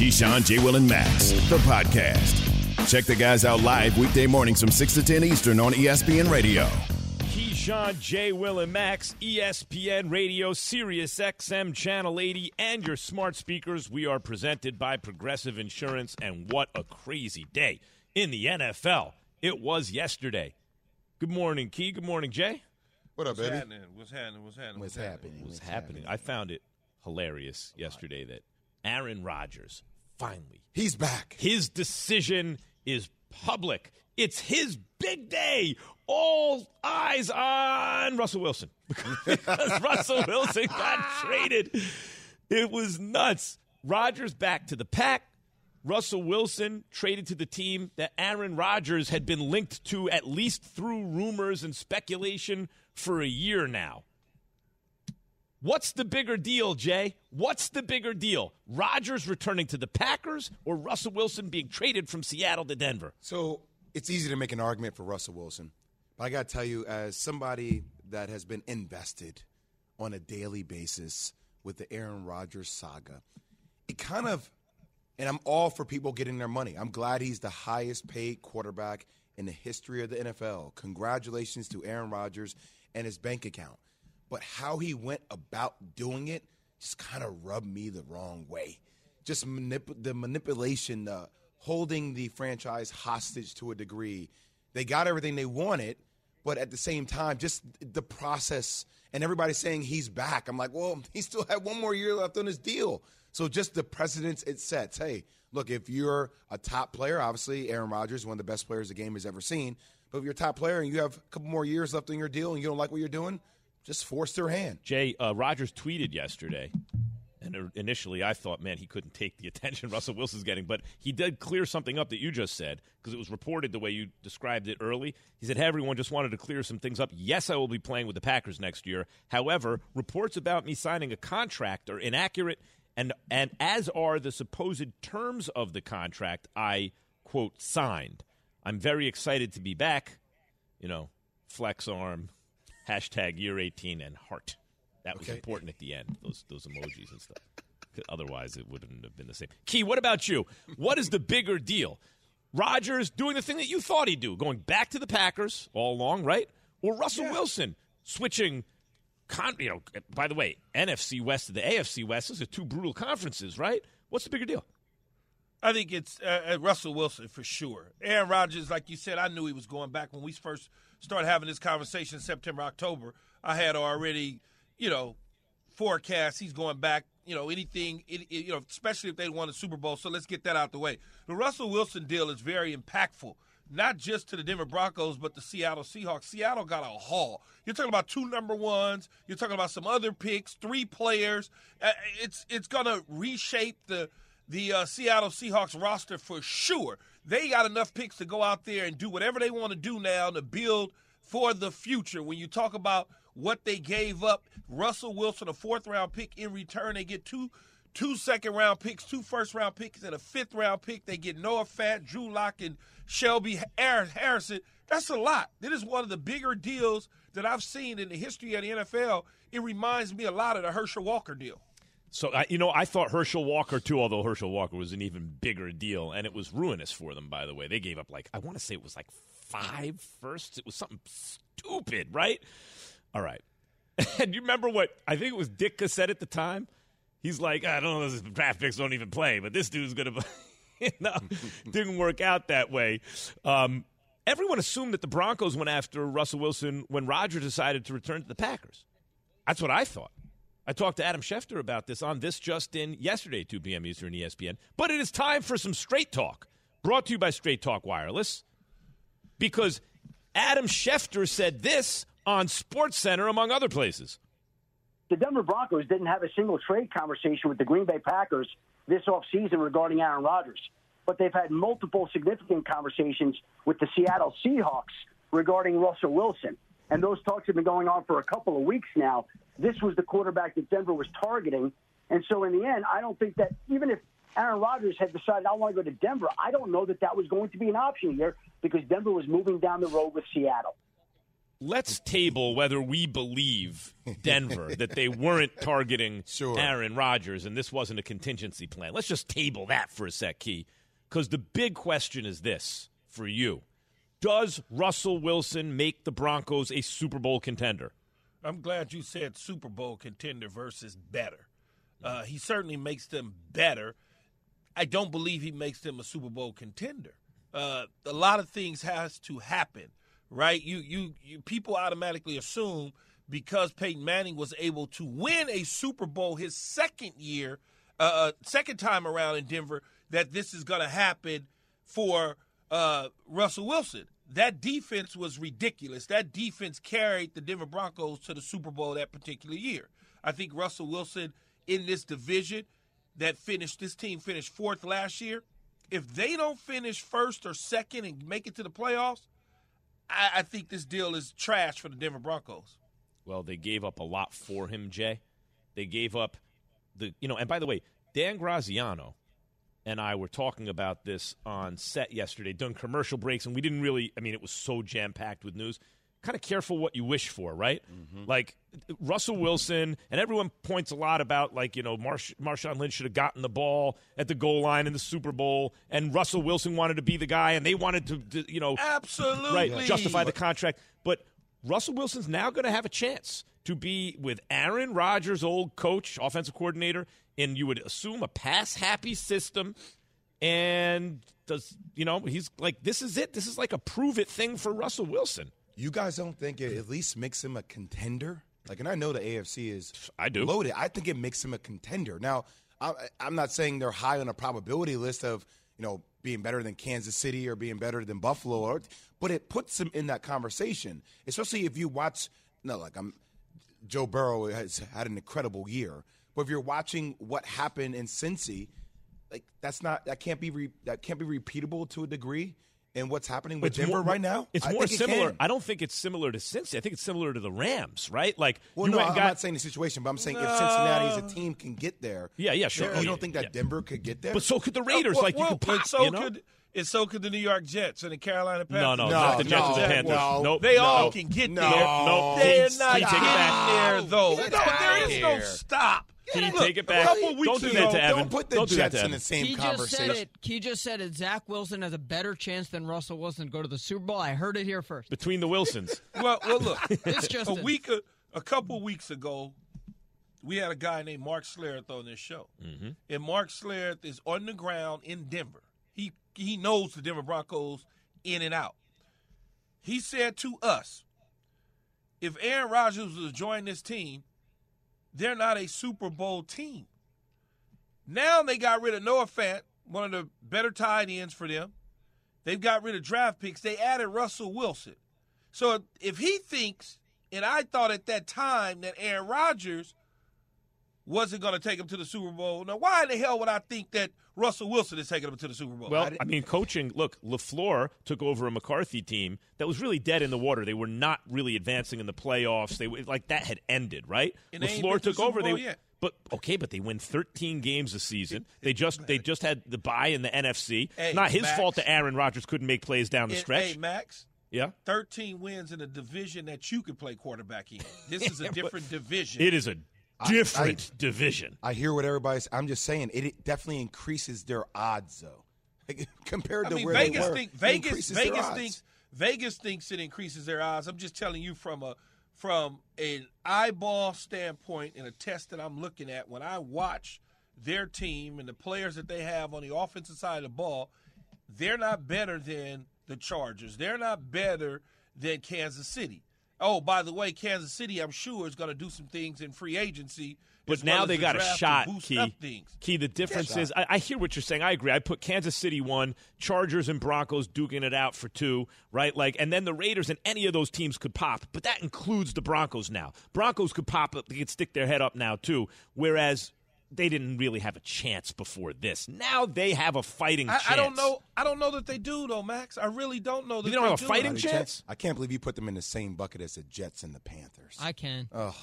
Keyshawn, J. Will, and Max, the podcast. Check the guys out live weekday mornings from 6 to 10 Eastern on ESPN Radio. Keyshawn, J. Will, and Max, ESPN Radio, Sirius XM Channel 80, and your smart speakers. We are presented by Progressive Insurance, and what a crazy day in the NFL. It was yesterday. Good morning, Key. Good morning, Jay. What up, What's baby? happening? What's happening? What's happening? What's happening? What's happening? I found it hilarious yesterday that Aaron Rodgers finally He's back. His decision is public. It's his big day. All eyes on Russell Wilson because Russell Wilson got traded. It was nuts. Rodgers back to the pack. Russell Wilson traded to the team that Aaron Rodgers had been linked to at least through rumors and speculation for a year now. What's the bigger deal, Jay? What's the bigger deal? Rodgers returning to the Packers or Russell Wilson being traded from Seattle to Denver? So it's easy to make an argument for Russell Wilson. But I got to tell you, as somebody that has been invested on a daily basis with the Aaron Rodgers saga, it kind of, and I'm all for people getting their money. I'm glad he's the highest paid quarterback in the history of the NFL. Congratulations to Aaron Rodgers and his bank account. But how he went about doing it just kind of rubbed me the wrong way. Just manip- the manipulation, uh, holding the franchise hostage to a degree. They got everything they wanted, but at the same time, just the process and everybody saying he's back. I'm like, well, he still had one more year left on his deal. So just the precedence it sets. Hey, look, if you're a top player, obviously Aaron Rodgers, one of the best players the game has ever seen. But if you're a top player and you have a couple more years left on your deal and you don't like what you're doing, just force their hand. Jay, uh, Rodgers tweeted yesterday, and uh, initially I thought, man, he couldn't take the attention Russell Wilson's getting, but he did clear something up that you just said because it was reported the way you described it early. He said, hey, everyone, just wanted to clear some things up. Yes, I will be playing with the Packers next year. However, reports about me signing a contract are inaccurate, and, and as are the supposed terms of the contract I, quote, signed. I'm very excited to be back. You know, flex arm, hashtag year 18 and heart. That was Okay. important at the end, those, those emojis and stuff. Otherwise, it wouldn't have been the same. Key, what about you? What is the bigger deal? Rodgers doing the thing that you thought he'd do, going back to the Packers all along, right? Or Russell Wilson switching. Con- you know, by the way, NFC West to the AFC West. Those are two brutal conferences, right? What's the bigger deal? I think it's uh, uh, Russell Wilson for sure. Aaron Rodgers, like you said, I knew he was going back when we first started having this conversation September, October. I had already, you know, forecast he's going back. You know, anything, it, it- you know, especially if they won a Super Bowl. So let's get that out the way. The Russell Wilson deal is very impactful, not just to the Denver Broncos, but the Seattle Seahawks. Seattle got a haul. You're talking about two number ones. You're talking about some other picks, three players. Uh, it's it's gonna reshape the the uh, Seattle Seahawks roster for sure. They got enough picks to go out there and do whatever they want to do now to build for the future. When you talk about what they gave up, Russell Wilson, a fourth round pick in return, they get two two second round picks, two first round picks, and a fifth round pick. They get Noah Fant, Drew Lock, and Shelby Harrison. That's a lot. That is one of the bigger deals that I've seen in the history of the NFL. It reminds me a lot of the Herschel Walker deal. So, uh, you know, I thought Herschel Walker, too, although Herschel Walker was an even bigger deal, and it was ruinous for them, by the way. They gave up, like, I want to say it was like five firsts. It was something stupid, right? All right. And you remember what I think it was Dick said at the time? He's like, I don't know, those draft picks don't even play, but this dude's going to. no, didn't work out that way. Um, everyone assumed that the Broncos went after Russell Wilson when Roger decided to return to the Packers. That's what I thought. I talked to Adam Schefter about this on This Just In yesterday, 2 p.m. Eastern ESPN. But it is time for some Straight Talk, brought to you by Straight Talk Wireless, because Adam Schefter said this on Sports Center, among other places. the Denver Broncos didn't have a single trade conversation with the Green Bay Packers this offseason regarding Aaron Rodgers. But they've had multiple significant conversations with the Seattle Seahawks regarding Russell Wilson. And those talks have been going on for a couple of weeks now. This was the quarterback that Denver was targeting. And so, in the end, I don't think that even if Aaron Rodgers had decided I want to go to Denver, I don't know that that was going to be an option here because Denver was moving down the road with Seattle. Let's table whether we believe Denver that they weren't targeting Sure. Aaron Rodgers and this wasn't a contingency plan. Let's just table that for a sec, Key. Because the big question is this for you Does Russell Wilson make the Broncos a Super Bowl contender? I'm glad you said Super Bowl contender versus better. Uh, he certainly makes them better. I don't believe he makes them a Super Bowl contender. Uh, a lot of things has to happen, right? You, you, you, people automatically assume because Peyton Manning was able to win a Super Bowl his second year, uh, uh, second time around in Denver, that this is going to happen for uh, Russell Wilson. That defense was ridiculous. That defense carried the Denver Broncos to the Super Bowl that particular year. I think Russell Wilson in this division that finished this team finished fourth last year. If they don't finish first or second and make it to the playoffs, I, I think this deal is trash for the Denver Broncos. Well, they gave up a lot for him, Jay. They gave up the, you know, and by the way, Dan Graziano and I were talking about this on set yesterday, done commercial breaks, and we didn't really, I mean, it was so jam packed with news. Kind of careful what you wish for, right? Mm-hmm. Like Russell Wilson, and everyone points a lot about, like, you know, Marsh- Marshawn Lynch should have gotten the ball at the goal line in the Super Bowl, and Russell Wilson wanted to be the guy, and they wanted to, to you know, Absolutely. right, justify the contract. But Russell Wilson's now going to have a chance to be with Aaron Rodgers, old coach, offensive coordinator, and you would assume a pass happy system. And does you know he's like this is it? This is like a prove it thing for Russell Wilson. You guys don't think it at least makes him a contender? Like, and I know the AFC is I do. loaded. I think it makes him a contender. Now, I, I'm not saying they're high on a probability list of you know being better than Kansas City or being better than Buffalo, or, but it puts him in that conversation. Especially if you watch. No, like I'm. Joe Burrow has had an incredible year, but if you're watching what happened in Cincy, like that's not that can't be re, that can't be repeatable to a degree. And what's happening with It's Denver more- right now? It's I more think it similar. I don't think it's similar to Cincy. I think it's similar to the Rams, right? Like Well, you no, I'm got not saying the situation, but I'm saying if Cincinnati as a team can get there, Yeah, yeah, sure. You Oh, yeah, don't think that yeah. Denver could get there? but so could the uh, Raiders. Well, like you well, could pop. so you know? could and so could the New York Jets and the Carolina Panthers. no, no, No, not the Jets or the Panthers. no. Nope, They no. all can get No. there. No, They're not Keith, take it getting there though. No, there outta is no stop. Keith, Look, take it back. A couple weeks Don't do ago, that to Evan. Don't put the Don't that Jets to in Evan. the same He just conversation. said it. He just said it. Zach Wilson has a better chance than Russell Wilson to go to the Super Bowl. I heard it here first. between the Wilsons. Well, well, look. It's just a week, a, a couple weeks ago, we had a guy named Mark Schlereth on this show, Mm-hmm. and Mark Schlereth is on the ground in Denver. He he knows the Denver Broncos in and out. He said to us, if Aaron Rodgers was to join this team, they're not a Super Bowl team. Now they got rid of Noah Fant, one of the better tight ends for them. They've got rid of draft picks. They added Russell Wilson. So if he thinks, and I thought at that time that Aaron Rodgers wasn't going to take him to the Super Bowl. Now, why in the hell would I think that Russell Wilson is taking him to the Super Bowl? Well, I mean, coaching. Look, Lafleur took over a McCarthy team that was really dead in the water. They were not really advancing in the playoffs. They were- like that had ended, right? And Lafleur took over. Bowl They yet. but okay, but they win 13 games a season. They just they just had the bye in the NFC. Hey, not his Max. fault that Aaron Rodgers couldn't make plays down the stretch. Hey, Max, yeah, 13 wins in a division that you could play quarterback in. This is a different division. it is a different division. I hear what everybody's. I'm just saying it, it definitely increases their odds, though, Like, compared I to mean, where Vegas they were. think it Vegas increases their Vegas odds. thinks Vegas thinks it increases their odds. I'm just telling you from a from an eyeball standpoint and a test that I'm looking at when I watch their team and the players that they have on the offensive side of the ball, they're not better than the Chargers. They're not better than Kansas City. Oh, by the way, Kansas City, I'm sure, is going to do some things in free agency. But as well now they the got a shot, Key. Key, the difference is, I, I hear what you're saying. I agree. I put Kansas City one, Chargers and Broncos duking it out for two, right? Like, and then the Raiders and any of those teams could pop, but that includes the Broncos now. Broncos could pop up, they could stick their head up now too. Whereas they didn't really have a chance before this. Now they have a fighting I, chance. I don't know. I don't know that they do though, Max. I really don't know that They don't have a do. fighting Buddy, chance? I can't believe you put them in the same bucket as the Jets and the Panthers. I can. Ugh.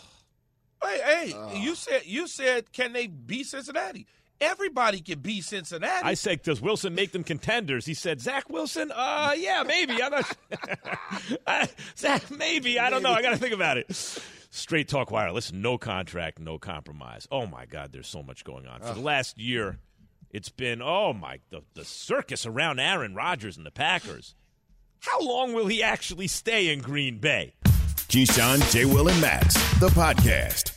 Hey, hey, you said you said can they beat Cincinnati? Everybody can beat Cincinnati. I said, does Wilson make them contenders? He said, Zach Wilson? Uh, yeah, maybe. I'm not. Zach, maybe. I don't know. I got to think about it. Straight talk wireless. No contract, no compromise. Oh my God, there's so much going on. For the last year, it's been oh my the, the circus around Aaron Rodgers and the Packers. How long will he actually stay in Green Bay? Keyshawn, J. Will, and Max, the podcast.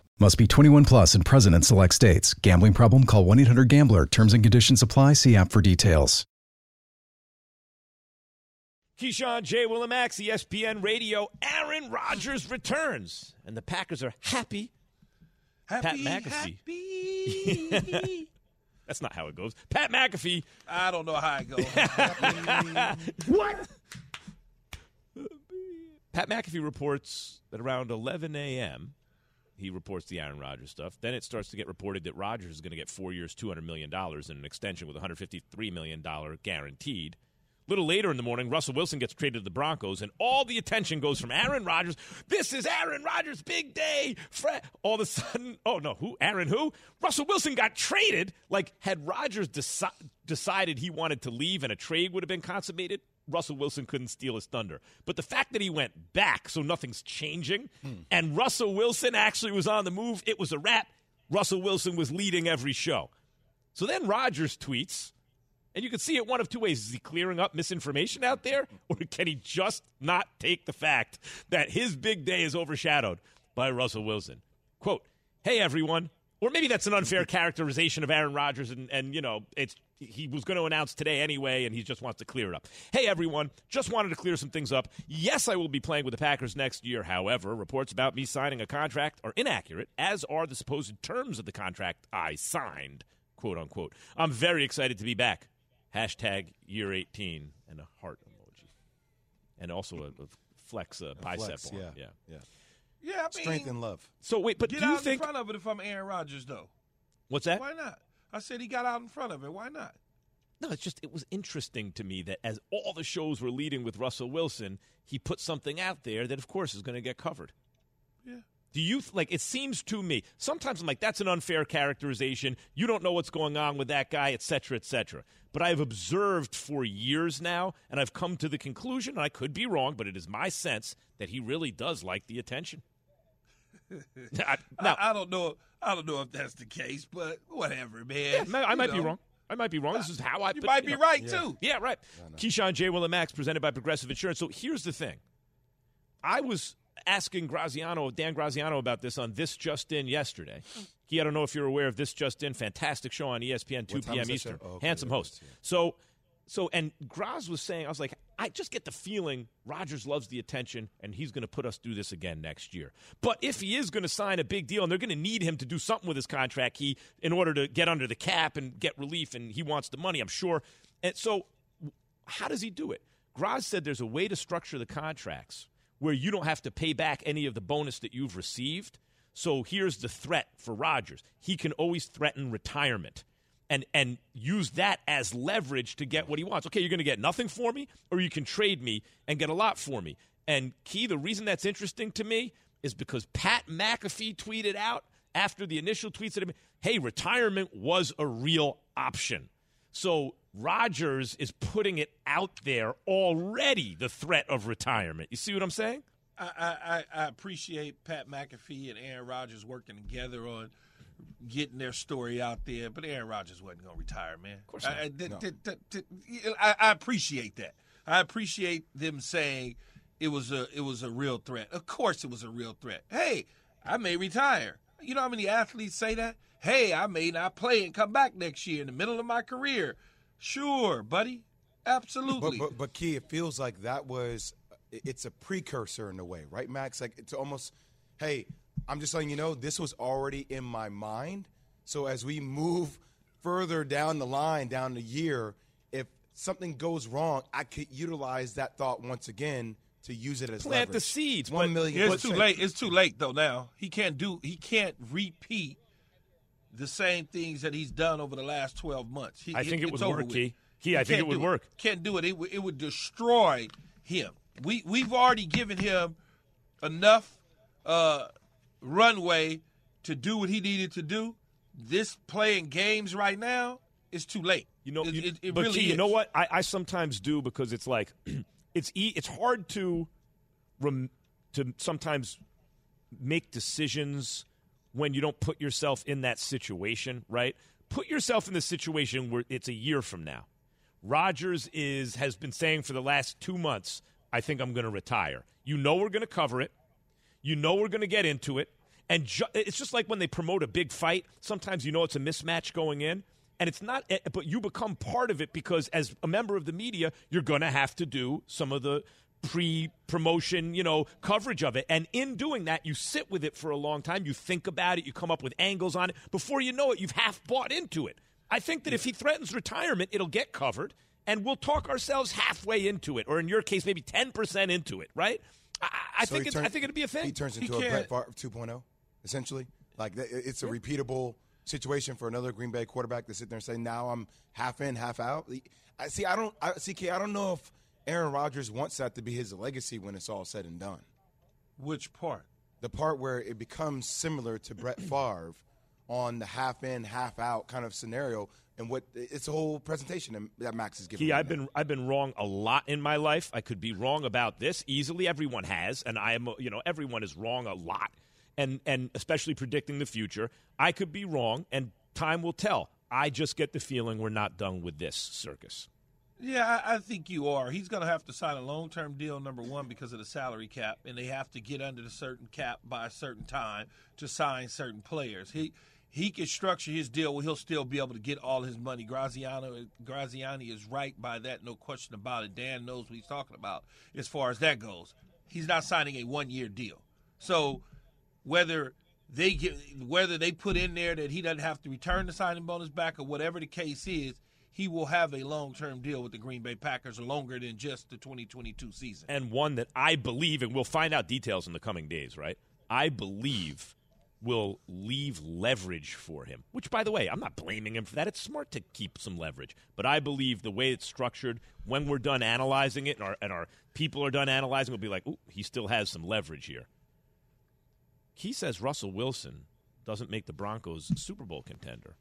Must be 21 plus and present in select states. Gambling problem? Call 1 800 Gambler. Terms and conditions apply. See app for details. Keyshawn, J. Willimax, ESPN Radio. Aaron Rodgers returns, and the Packers are happy. happy, Pat McAfee. happy. That's not how it goes. Pat McAfee I don't know how it goes. What? Pat McAfee reports that around 11 a.m., he reports the Aaron Rodgers stuff. Then it starts to get reported that Rodgers is going to get four years, $200 million, and an extension with $153 million guaranteed. A little later in the morning, Russell Wilson gets traded to the Broncos, and all the attention goes from Aaron Rodgers. This is Aaron Rodgers' big day. All of a sudden, oh no, who? Aaron who? Russell Wilson got traded. Like, had Rodgers deci- decided he wanted to leave and a trade would have been consummated, Russell Wilson couldn't steal his thunder. But the fact that he went back, so nothing's changing, and Russell Wilson actually was on the move, it was a wrap. Russell Wilson was leading every show. So then Rodgers tweets, and you can see it one of two ways. Is he clearing up misinformation out there, or can he just not take the fact that his big day is overshadowed by Russell Wilson? Quote, hey, everyone. Or maybe that's an unfair characterization of Aaron Rodgers, and, and you know, it's he was going to announce today anyway, and he just wants to clear it up. Hey, everyone, just wanted to clear some things up. Yes, I will be playing with the Packers next year. However, reports about me signing a contract are inaccurate, as are the supposed terms of the contract I signed, quote unquote. I'm very excited to be back. Hashtag year 18 and a heart emoji. And also a, a flex uh, bicep flex, yeah. yeah. Yeah. yeah, I mean, Strength and love. So wait, but get do you out think in front of it if I'm Aaron Rodgers, though. what's that? Why not? I said he got out in front of it. Why not? No, it's just it was interesting to me that as all the shows were leading with Russell Wilson, he put something out there that of course is going to get covered. Yeah. Do you like it seems to me sometimes I'm like that's an unfair characterization. You don't know what's going on with that guy, etc., cetera, et cetera. But I've observed for years now, and I've come to the conclusion, and I could be wrong, but it is my sense that he really does like the attention. I, now, I, I don't know. I don't know if that's the case, but whatever, man. I, I You might be wrong. I might be wrong. This is how I. You but, might be know. right too. Yeah, right. Keyshawn J. Will and Max presented by Progressive Insurance. So here's the thing. I was asking Graziano, Dan Graziano, about this on This Just In yesterday. He, I don't know if you're aware of This Just In, fantastic show on ESPN, 2 p.m. is Eastern. Oh, okay, Handsome host. yeah. So, so, and Graz was saying, I was like, I just get the feeling Rodgers loves the attention, and he's going to put us through this again next year. But if he is going to sign a big deal, and they're going to need him to do something with his contract, he in order to get under the cap and get relief, and he wants the money, I'm sure. And so, how does he do it? Graz said there's a way to structure the contracts where you don't have to pay back any of the bonus that you've received. So here's the threat for Rodgers. He can always threaten retirement and and use that as leverage to get what he wants. Okay, you're going to get nothing for me or you can trade me and get a lot for me. And key the reason that's interesting to me is because Pat McAfee tweeted out after the initial tweets that, "Hey, retirement was a real option." So Rodgers is putting it out there already, the threat of retirement. You see what I'm saying? I, I, I appreciate Pat McAfee and Aaron Rodgers working together on getting their story out there, but Aaron Rodgers wasn't going to retire, man. Of course not. I, I, I, I appreciate that. I appreciate them saying it was a it was a real threat. Of course, it was a real threat. Hey, I may retire. You know how many athletes say that? Hey, I may not play and come back next year in the middle of my career. Sure, buddy. Absolutely. But, but, but Key, it feels like that was it's a precursor in a way, right, Max? Like it's almost, hey, I'm just letting you know this was already in my mind. So as we move further down the line, down the year, if something goes wrong, I could utilize that thought once again to use it as Plant leverage. the seeds, One but million. it's too late. It's too late though. Now he can't do. He can't repeat the same things that he's done over the last twelve months. He, I think it it's would over work, with. Key. Key, He I think can't it would do work. Can't do it. It would, it would destroy him. We we've already given him enough uh, runway to do what he needed to do. This playing games right now is too late. You know, it, you, it, it but really you know what? I, I sometimes do because it's like it's e- it's hard to rem- to sometimes make decisions when you don't put yourself in that situation, right? Put yourself in the situation where it's a year from now. Rodgers is has been saying for the last two months, I think I'm going to retire. You know we're going to cover it. You know we're going to get into it. And ju- it's just like when they promote a big fight. Sometimes you know it's a mismatch going in, and it's not. eh, But you become part of it because, as a member of the media, you're going to have to do some of the pre-promotion, you know, coverage of it. And in doing that, you sit with it for a long time. You think about it. You come up with angles on it. Before you know it, you've half bought into it. I think that if he threatens retirement, it'll get covered, and we'll talk ourselves halfway into it, or in your case, maybe ten percent into it. Right? I, I So think it's, turn- I think it'd be a thing. He turns He into a can't- Brett Favre 2.0, essentially. Like it's a repeatable situation for another Green Bay quarterback to sit there and say, "Now I'm half in, half out." I see. I don't. I, CK. I don't know if Aaron Rodgers wants that to be his legacy when it's all said and done. Which part? The part where it becomes similar to Brett Favre on the half in, half out kind of scenario, and what it's a whole presentation that Max is giving. Key, right I've now. been I've been wrong a lot in my life. I could be wrong about this easily. Everyone has, and I am you know everyone is wrong a lot, and and especially predicting the future. I could be wrong, and time will tell. I just get the feeling we're not done with this circus. Yeah, I, I think you are. He's going to have to sign a long term deal, number one, because of the salary cap, and they have to get under the certain cap by a certain time to sign certain players. He he can structure his deal where he'll still be able to get all his money. Graziano Graziani is right by that, no question about it. Dan knows what he's talking about as far as that goes. He's not signing a one year deal. So whether they get whether they put in there that he doesn't have to return the signing bonus back or whatever the case is, he will have a long term deal with the Green Bay Packers longer than just the 2022 season. and one that I believe, and we'll find out details in the coming days, right? I believe will leave leverage for him. Which, by the way, I'm not blaming him for that. It's smart to keep some leverage, but I believe the way it's structured, when we're done analyzing it, and our, and our people are done analyzing, we'll be like, "Ooh, he still has some leverage here." He says Russell Wilson doesn't make the Broncos Super Bowl contender.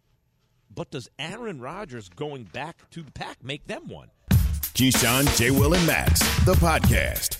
But does Aaron Rodgers going back to the pack make them one? Keyshawn, J. Will, and Max, the podcast.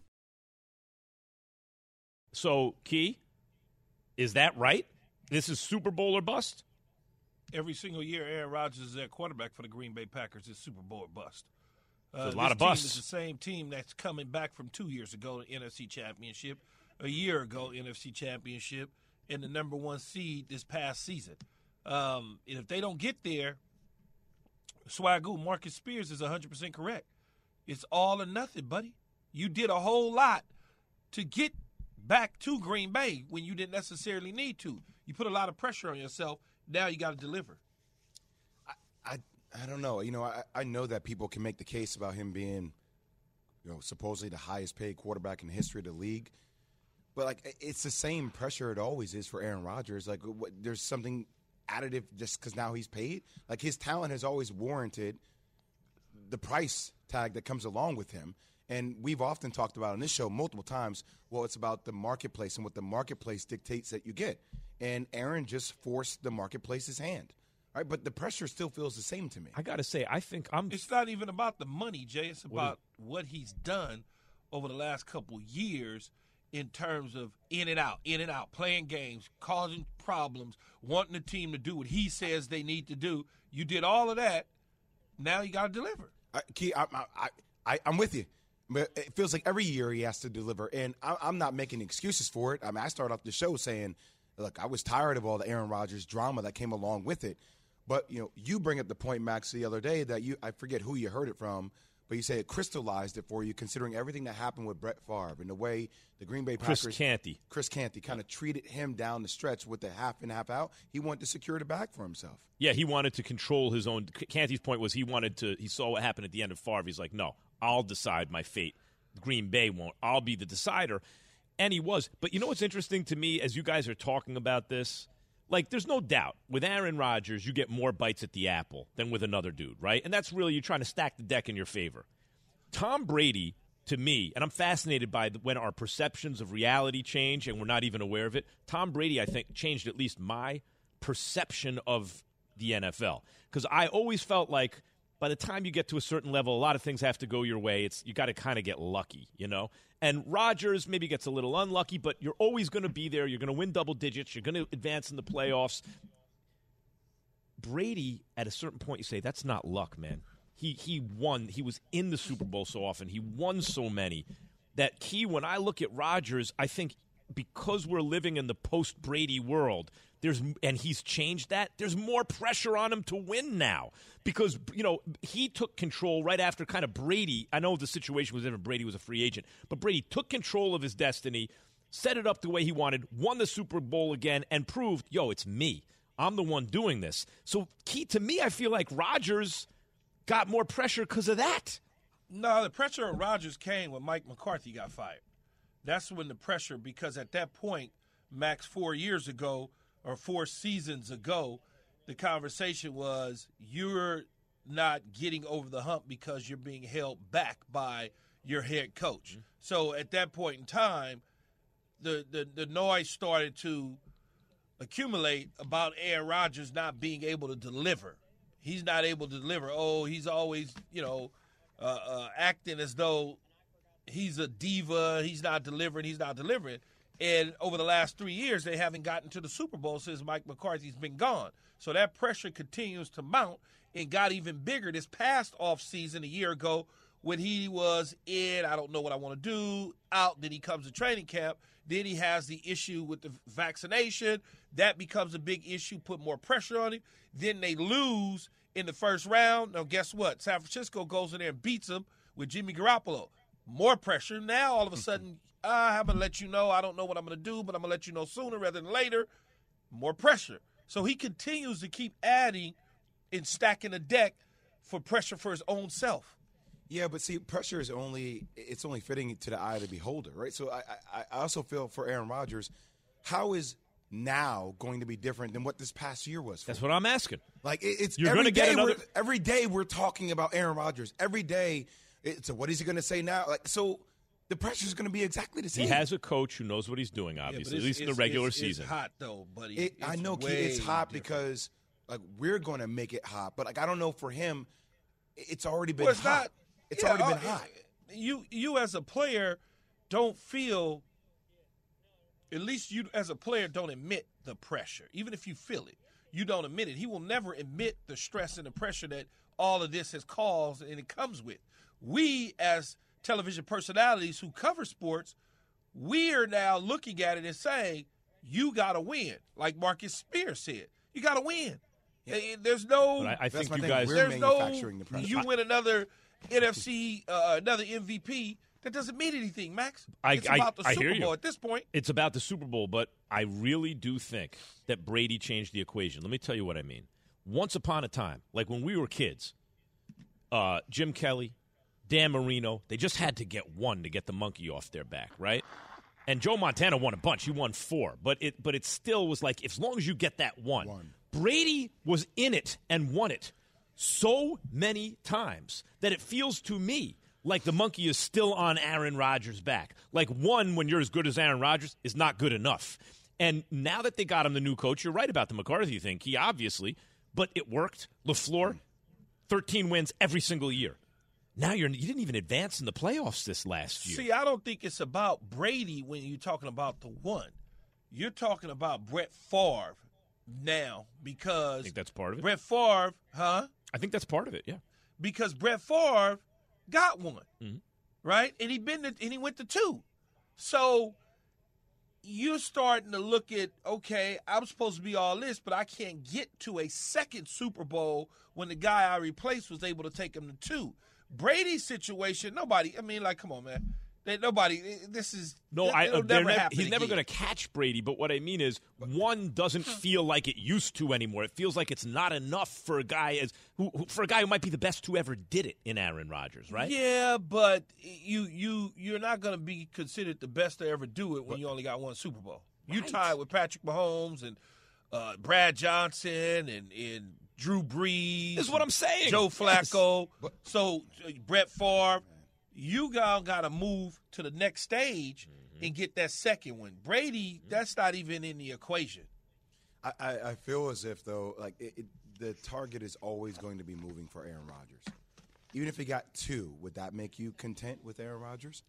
So, Key, is that right? This is Super Bowl or bust? Every single year, Aaron Rodgers is their quarterback for the Green Bay Packers. Is Super Bowl or bust. Uh, a lot of busts. Team is the same team that's coming back from two years ago, the NFC Championship, a year ago, NFC Championship, and the number one seed this past season. Um, and if they don't get there, Swagoo, Marcus Spears is 100% correct. It's all or nothing, buddy. You did a whole lot to get back to Green Bay when you didn't necessarily need to. You put a lot of pressure on yourself. Now you got to deliver. I I don't know. You know, I, I know that people can make the case about him being, you know, supposedly the highest paid quarterback in the history of the league. But like, it's the same pressure it always is for Aaron Rodgers. Like, what, there's something additive just because now he's paid. Like, his talent has always warranted the price tag that comes along with him. And we've often talked about on this show multiple times. Well, it's about the marketplace and what the marketplace dictates that you get. And Aaron just forced the marketplace's hand. Right, but the pressure still feels the same to me. I got to say, I think I'm. It's not even about the money, Jay. It's about what he's done over the last couple years in terms of in and out, in and out, playing games, causing problems, wanting the team to do what he says they need to do. You did all of that. Now you got to deliver. I, Key, I, I, I, I'm with you. But it feels like every year he has to deliver, and I, I'm not making excuses for it. I mean, I started off the show saying, "Look, I was tired of all the Aaron Rodgers drama that came along with it." But you know, you bring up the point, Max, the other day that you—I forget who you heard it from, but you say it crystallized it for you, considering everything that happened with Brett Favre and the way the Green Bay Packers. Chris Canty. Chris Canty, kind of treated him down the stretch with the half and half out. He wanted to secure the bag for himself. Yeah, he wanted to control his own. Canty's point was he wanted to. He saw what happened at the end of Favre. He's like, no, I'll decide my fate. Green Bay won't. I'll be the decider. And he was. But you know what's interesting to me as you guys are talking about this? Like, there's no doubt with Aaron Rodgers, you get more bites at the apple than with another dude, right? And that's really, you're trying to stack the deck in your favor. Tom Brady, to me, and I'm fascinated by when our perceptions of reality change and we're not even aware of it. Tom Brady, I think, changed at least my perception of the NFL. Because I always felt like by the time you get to a certain level, a lot of things have to go your way. It's you got to kind of get lucky, you know. And Rodgers maybe gets a little unlucky, but you're always going to be there. You're going to win double digits. You're going to advance in the playoffs. Brady, at a certain point, you say that's not luck, man. He he won. He was in the Super Bowl so often. He won so many. That key. When I look at Rodgers, I think because we're living in the post Brady world, there's and he's changed that. There's more pressure on him to win now because you know he took control right after kind of Brady. I know the situation was different. Brady was a free agent, but Brady took control of his destiny, set it up the way he wanted, won the Super Bowl again, and proved, yo, it's me. I'm the one doing this. So key to me, I feel like Rodgers got more pressure because of that. No, the pressure on Rodgers came when Mike McCarthy got fired. That's when the pressure, because at that point, Max, four years ago or four seasons ago, the conversation was you're not getting over the hump because you're being held back by your head coach. Mm-hmm. So at that point in time, the, the, the noise started to accumulate about Aaron Rodgers not being able to deliver. He's not able to deliver. Oh, he's always, you know, uh, uh, acting as though he's a diva. He's not delivering. He's not delivering. And over the last three years, they haven't gotten to the Super Bowl since Mike McCarthy's been gone. So that pressure continues to mount and got even bigger this past offseason a year ago when he was in, I don't know what I want to do, out. Then he comes to training camp. Then he has the issue with the vaccination. That becomes a big issue, put more pressure on him. Then they lose in the first round. Now, guess what? San Francisco goes in there and beats them with Jimmy Garoppolo. More pressure. Now, all of a mm-hmm. sudden, ah, I'm gonna let you know. I don't know what I'm going to do, but I'm going to let you know sooner rather than later. More pressure. So he continues to keep adding and stacking the deck for pressure for his own self. Yeah, but see, pressure is only it's only fitting to the eye of the beholder, right? So I I, I also feel for Aaron Rodgers, how is now going to be different than what this past year was? For That's him? what I'm asking. Like it, it's You're every gonna get another- we're, every day we're talking about Aaron Rodgers. Every day, it's so what is he going to say now? Like so, the pressure is going to be exactly the same. He has a coach who knows what he's doing, Yeah, obviously, it's- at least in the regular it's- season. It's hot though, buddy. It, I It's know Key, it's hot different. because like we're going to make it hot, but like I don't know for him, it's already been well, it's hot. not. It's yeah, already been uh, hot. You you as a player don't feel. At least you as a player don't admit the pressure, even if you feel it. You don't admit it. He will never admit the stress and the pressure that all of this has caused and it comes with. We as television personalities who cover sports, we are now looking at it and saying, "You got to win," like Marcus Spears said. You got to win. Eh, There's no. But I, I think you thing. guys. We're There's no. the pressure. You win another NFC, uh, another MVP. That doesn't mean anything, Max. I- it's I- about the I Super hear you. Bowl at this point. it's about the Super Bowl, but I really do think that Brady changed the equation. Let me tell you what I mean. Once upon a time, like when we were kids, uh, Jim Kelly, Dan Marino, they just had to get one to get the monkey off their back, right? And Joe Montana won a bunch. He won four, but it but it still was like as long as you get that one. One. Brady was in it and won it so many times that it feels to me like the monkey is still on Aaron Rodgers' back. Like one, when you're as good as Aaron Rodgers, is not good enough. And now that they got him the new coach, you're right about the McCarthy thing. He obviously, but it worked. Lafleur, 13 wins every single year. Now you're you didn't even advance in the playoffs this last year. See, I don't think it's about Brady when you're talking about the one. You're talking about Brett Favre now because I think that's part of it. Brett Favre, huh? I think that's part of it. Yeah. Because Brett Favre got one, Mhm. right? And he been to, and he went to two. So you're starting to look at okay, I'm supposed to be all this, but I can't get to a second Super Bowl when the guy I replaced was able to take him to two. Brady's situation, nobody. I mean, like, come on, man. They, nobody. This is No, I, it'll uh, never nev- happen he's never going to catch Brady. But what I mean is, one doesn't feel like it used to anymore. It feels like it's not enough for a guy as who, who for a guy who might be the best who ever did it in Aaron Rodgers, right? Yeah, but you you you're not going to be considered the best to ever do it when you only got one Super Bowl. You Right. tied with Patrick Mahomes and uh, Brad Johnson and and Drew Brees. This is what I'm saying. Joe Yes. Flacco. So uh, Brett Favre, you got got to move to the next stage Mm-hmm. and get that second one. Brady, that's not even in the equation. I, I, I feel as if though, like it, it, the target is always going to be moving for Aaron Rodgers. Even if he got two, would that make you content with Aaron Rodgers?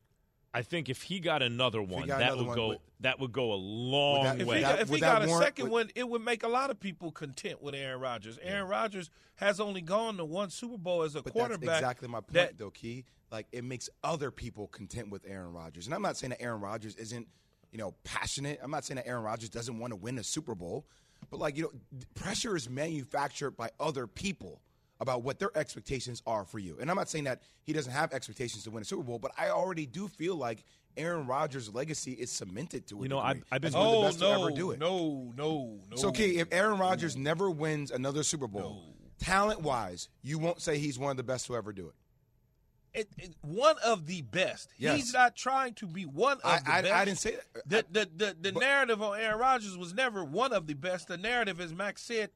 I think if he got another one, got that another would one, go would- that would go a long that- If way. he, got, if he got a warrant- second would- one, it would make a lot of people content with Aaron Rodgers. Aaron Rodgers has only gone to one Super Bowl as a But quarterback. that's exactly my point, that- though, Key. Like it makes other people content with Aaron Rodgers, and I'm not saying that Aaron Rodgers isn't, you know, passionate. I'm not saying that Aaron Rodgers doesn't want to win a Super Bowl, but like you know, pressure is manufactured by other people about what their expectations are for you. And I'm not saying that he doesn't have expectations to win a Super Bowl, but I already do feel like Aaron Rodgers' legacy is cemented to a You know. I've- I've been- He's one of the Oh best to no, ever do it. no, no, no. So, okay, if Aaron Rodgers never wins another Super Bowl, talent wise, you won't say he's one of the best to ever do it. It- it- one of the best. Yes. He's not trying to be one of I, the I, best. I didn't say that. The the the, the But- narrative on Aaron Rodgers was never one of the best. The narrative, as Max said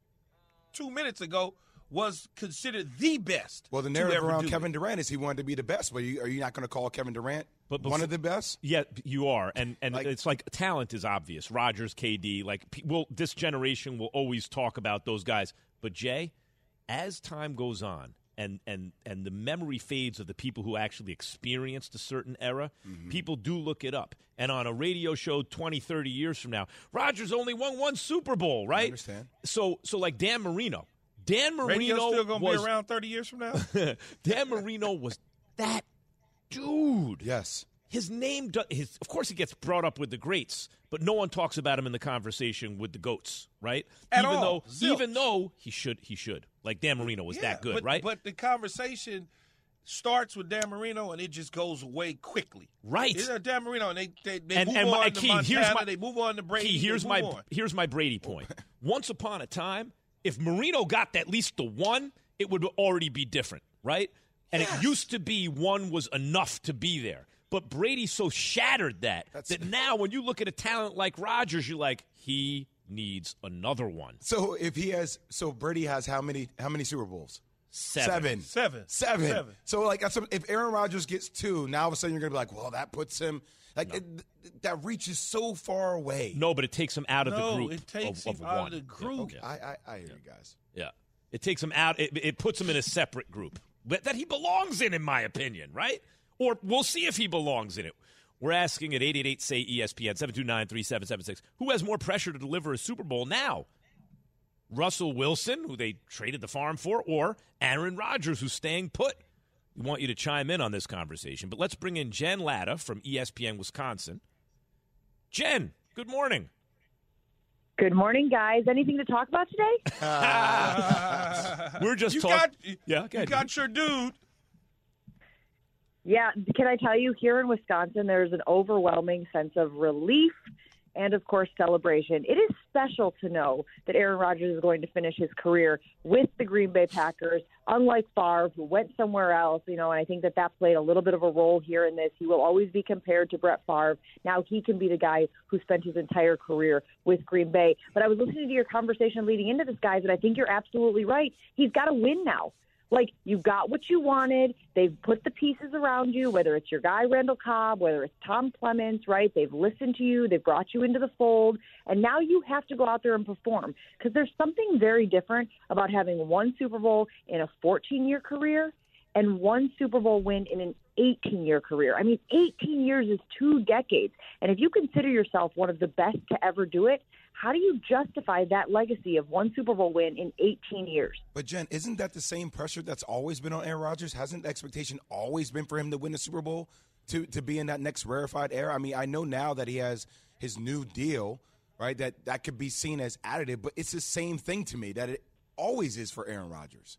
two minutes ago, was considered the best. Well, the narrative around Kevin it. Durant is he wanted to be the best. But you, are you not going to call Kevin Durant But one of the best? Yeah, you are, and and Like- it's like talent is obvious. Rodgers, KD, like will this generation will always talk about those guys. But Jay, as time goes on, and and and the memory fades of the people who actually experienced a certain era, Mm-hmm. people do look it up. And on a radio show 20, 30 years from now, Rodgers only won one Super Bowl, right? understand. So so like Dan Marino, Dan Marino still gonna was be around thirty years from now. Dan Marino was that dude. Yes. His name, do, his, of course, he gets brought up with the greats, but no one talks about him in the conversation with the goats, right? At even all. though, Zilch. even though he should, he should. Like Dan Marino was Yeah, that good, but, right? But the conversation starts with Dan Marino and it just goes away quickly. Right. It's, uh, Dan Marino and they they, they and move and on my, to key, Montana, here's my they move on to Brady. Key, here's my on. here's my Brady point. Once upon a time, if Marino got at least the one, it would already be different, right? And it used to be one was enough to be there. But Brady so shattered that That's- that now when you look at a talent like Rodgers, you're like, he needs another one. So if he has, so Brady has how many? How many Super Bowls? Seven. Seven. Seven. Seven. Seven. So like, that's what- if Aaron Rodgers gets two, now all of a sudden you're gonna be like, well, that puts him like it, that reaches so far away. No, but it takes him out of No, the group. it takes of, of him out of the group. Yeah, I I, I hear you guys. yeah. It takes him out. It, it puts him in a separate group that that he belongs in, in my opinion, right? Or we'll see if he belongs in it. We're asking at 888 say ESPN 729 3776 who has more pressure to deliver a Super Bowl now? Russell Wilson, who they traded the farm for, or Aaron Rodgers, who's staying put? We want you to chime in on this conversation. But let's bring in Jen Lada from ESPN Wisconsin. Jen, good morning. Good morning, guys. Anything to talk about today? Uh, We're just you talking. Yeah, go you ahead. got your dude. yeah, can I tell you, here in Wisconsin, there's an overwhelming sense of relief and, of course, celebration. It is special to know that Aaron Rodgers is going to finish his career with the Green Bay Packers, unlike Favre, who went somewhere else, you know, and I think that that played a little bit of a role here in this. He will always be compared to Brett Favre. Now he can be the guy who spent his entire career with Green Bay. But I was listening to your conversation leading into this, guys, and I think you're absolutely right. He's got to win now. Like you got what you wanted. They've put the pieces around you, whether it's your guy Randall Cobb, whether it's Tom Clements, right? They've listened to you, they've brought you into the fold, and now you have to go out there and perform. Because there's something very different about having one Super Bowl in a 14 year career and one Super Bowl win in an 18 year career. I mean, 18 years is two decades. And if you consider yourself one of the best to ever do it, how do you justify that legacy of one Super Bowl win in 18 years? But Jen, isn't that the same pressure that's always been on Aaron Rodgers? Hasn't the expectation always been for him to win the Super Bowl, to to be in that next rarefied era? I mean, I know now that he has his new deal, right? That that could be seen as additive, but it's the same thing to me that it always is for Aaron Rodgers.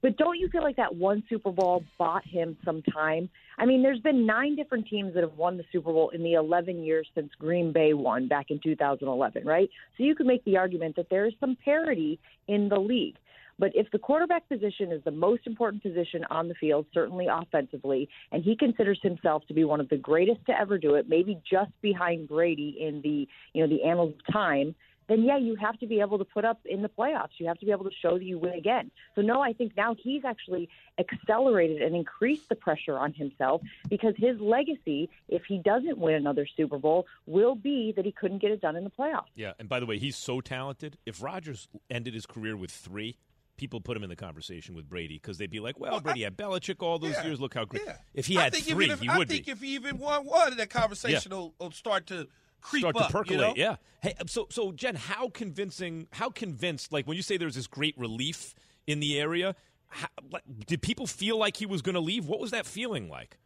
But don't you feel like that one Super Bowl bought him some time? I mean, there's been nine different teams that have won the Super Bowl in the 11 years since Green Bay won back in 2011, right? So you could make the argument that there is some parity in the league. But if the quarterback position is the most important position on the field, certainly offensively, and he considers himself to be one of the greatest to ever do it, maybe just behind Brady in the you know the annals of time, then yeah, you have to be able to put up in the playoffs. You have to be able to show that you win again. So no, I think now he's actually accelerated and increased the pressure on himself because his legacy, if he doesn't win another Super Bowl, will be that he couldn't get it done in the playoffs. Yeah, and by the way, he's so talented. If Rodgers ended his career with three, people put him in the conversation with Brady because they'd be like, "Well, Brady had Belichick all those Yeah, years. Look how great." yeah. If he had three, even if, he I would think be. if he even won one, that conversation will, will start to creep Start up. to percolate, you know? yeah. Hey, so so Jen, how convincing? How convinced? Like when you say there's this great relief in the area, how, like, did people feel like he was going to leave? What was that feeling like?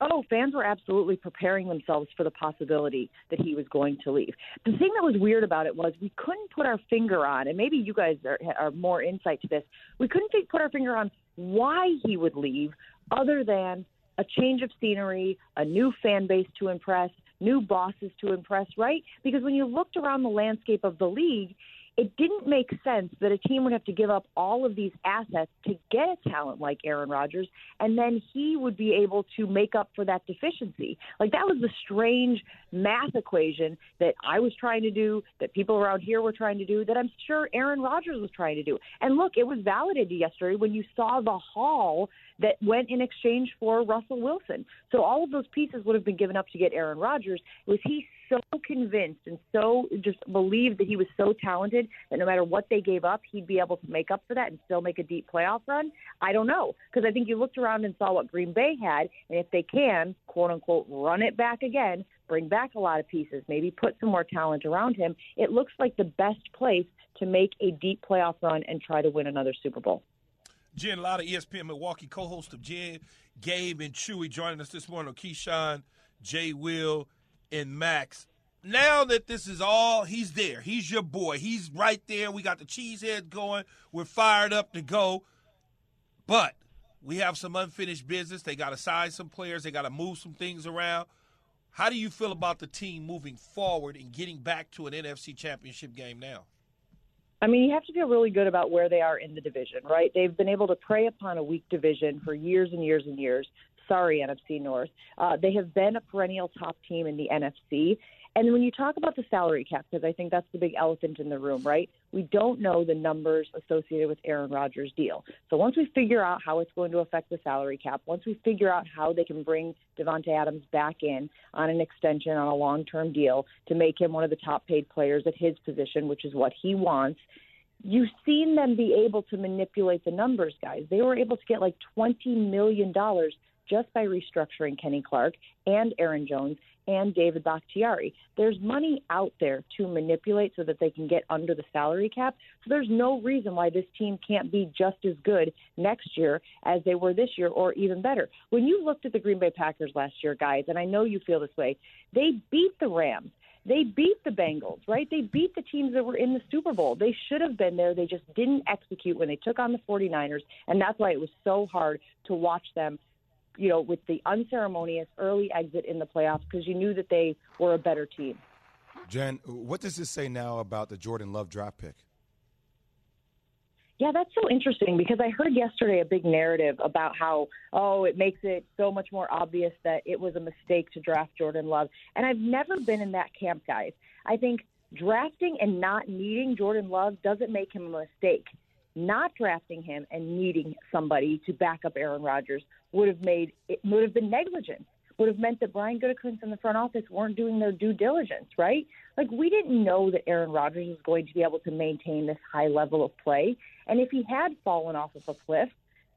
Oh, fans were absolutely preparing themselves for the possibility that he was going to leave. The thing that was weird about it was we couldn't put our finger on, and maybe you guys are, are more insight to this. We couldn't put our finger on why he would leave, other than a change of scenery, a new fan base to impress, new bosses to impress, right? Because when you looked around the landscape of the league, it didn't make sense that a team would have to give up all of these assets to get a talent like Aaron Rodgers, and then he would be able to make up for that deficiency. Like that was the strange math equation that I was trying to do, that people around here were trying to do, that I'm sure Aaron Rodgers was trying to do. And look, it was validated yesterday when you saw the haul that went in exchange for Russell Wilson. So all of those pieces would have been given up to get Aaron Rodgers. Was he so convinced and so just believed that he was so talented that no matter what they gave up, he'd be able to make up for that and still make a deep playoff run? I don't know. Because I think you looked around and saw what Green Bay had, and if they can, quote unquote, run it back again, bring back a lot of pieces, maybe put some more talent around him, it looks like the best place to make a deep playoff run and try to win another Super Bowl. Jen Lada, ESPN Milwaukee, co-host of Jen, Gabe, and Chewy joining us this morning. Keyshawn, Jay Will, and Max. Now that this is all, he's there. He's your boy. He's right there. We got the cheesehead going. We're fired up to go. But we have some unfinished business. They got to sign some players. They got to move some things around. How do you feel about the team moving forward and getting back to an NFC championship game now? I mean, you have to feel really good about where they are in the division, right? They've been able to prey upon a weak division for years and years and years. Sorry, NFC North. Uh, they have been a perennial top team in the NFC. And when you talk about the salary cap, because I think that's the big elephant in the room, right? We don't know the numbers associated with Aaron Rodgers' deal. So once we figure out how it's going to affect the salary cap, once we figure out how they can bring Davante Adams back in on an extension on a long-term deal to make him one of the top-paid players at his position, which is what he wants, you've seen them be able to manipulate the numbers, guys. They were able to get like $20 million just by restructuring Kenny Clark and Aaron Jones and David Bakhtiari. There's money out there to manipulate so that they can get under the salary cap. So there's no reason why this team can't be just as good next year as they were this year or even better. When you looked at the Green Bay Packers last year, guys, and I know you feel this way, they beat the Rams. They beat the Bengals, right? They beat the teams that were in the Super Bowl. They should have been there. They just didn't execute when they took on the 49ers, and that's why it was so hard to watch them you know, with the unceremonious early exit in the playoffs because you knew that they were a better team. Jen, what does this say now about the Jordan Love draft pick? Yeah, that's so interesting because I heard yesterday a big narrative about how, oh, it makes it so much more obvious that it was a mistake to draft Jordan Love. And I've never been in that camp, guys. I think drafting and not needing Jordan Love doesn't make him a mistake not drafting him and needing somebody to back up Aaron Rodgers would have made it would have been negligent. Would have meant that Brian Gutekunst and the front office weren't doing their due diligence, right? Like we didn't know that Aaron Rodgers was going to be able to maintain this high level of play, and if he had fallen off of a cliff,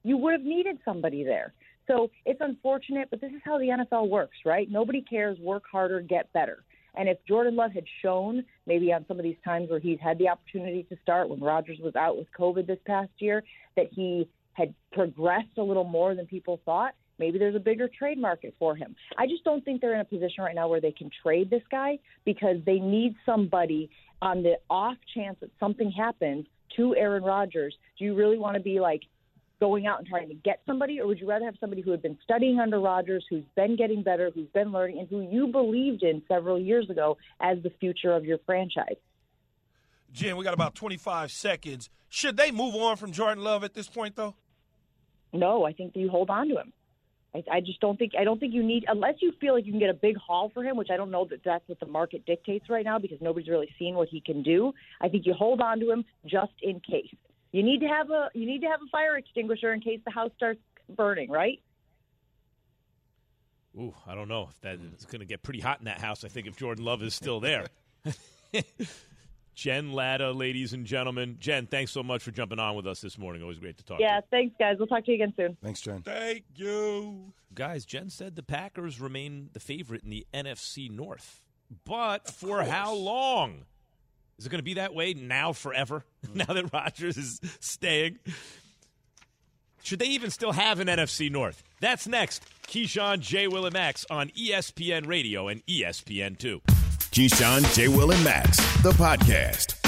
you would have needed somebody there. So it's unfortunate, but this is how the NFL works, right? Nobody cares. Work harder, get better. And if Jordan Love had shown maybe on some of these times where he's had the opportunity to start when Rodgers was out with COVID this past year, that he had progressed a little more than people thought, maybe there's a bigger trade market for him. I just don't think they're in a position right now where they can trade this guy because they need somebody on the off chance that something happens to Aaron Rodgers. Do you really want to be like going out and trying to get somebody, or would you rather have somebody who had been studying under Rodgers, who's been getting better, who's been learning, and who you believed in several years ago as the future of your franchise? Jim, we got about 25 seconds. Should they move on from Jordan Love at this point, though? No, I think you hold on to him. I, I just don't think I don't think you need unless you feel like you can get a big haul for him, which I don't know that that's what the market dictates right now because nobody's really seen what he can do. I think you hold on to him just in case. You need to have a you need to have a fire extinguisher in case the house starts burning, right? Ooh, I don't know if that is going to get pretty hot in that house. I think if Jordan Love is still there. Jen Lada, ladies and gentlemen. Jen, thanks so much for jumping on with us this morning. Always great to talk to you. yeah, to thanks, guys. We'll talk to you again soon. Thanks, Jen. Thank you. Guys, Jen said the Packers remain the favorite in the NFC North. But for how long? Is it going to be that way now forever? Mm. now that Rodgers is staying? Should they even still have an NFC North? That's next. Keyshawn, J. Will, and Max on ESPN Radio and ESPN2. Keyshawn, J. Will, and Max, the podcast.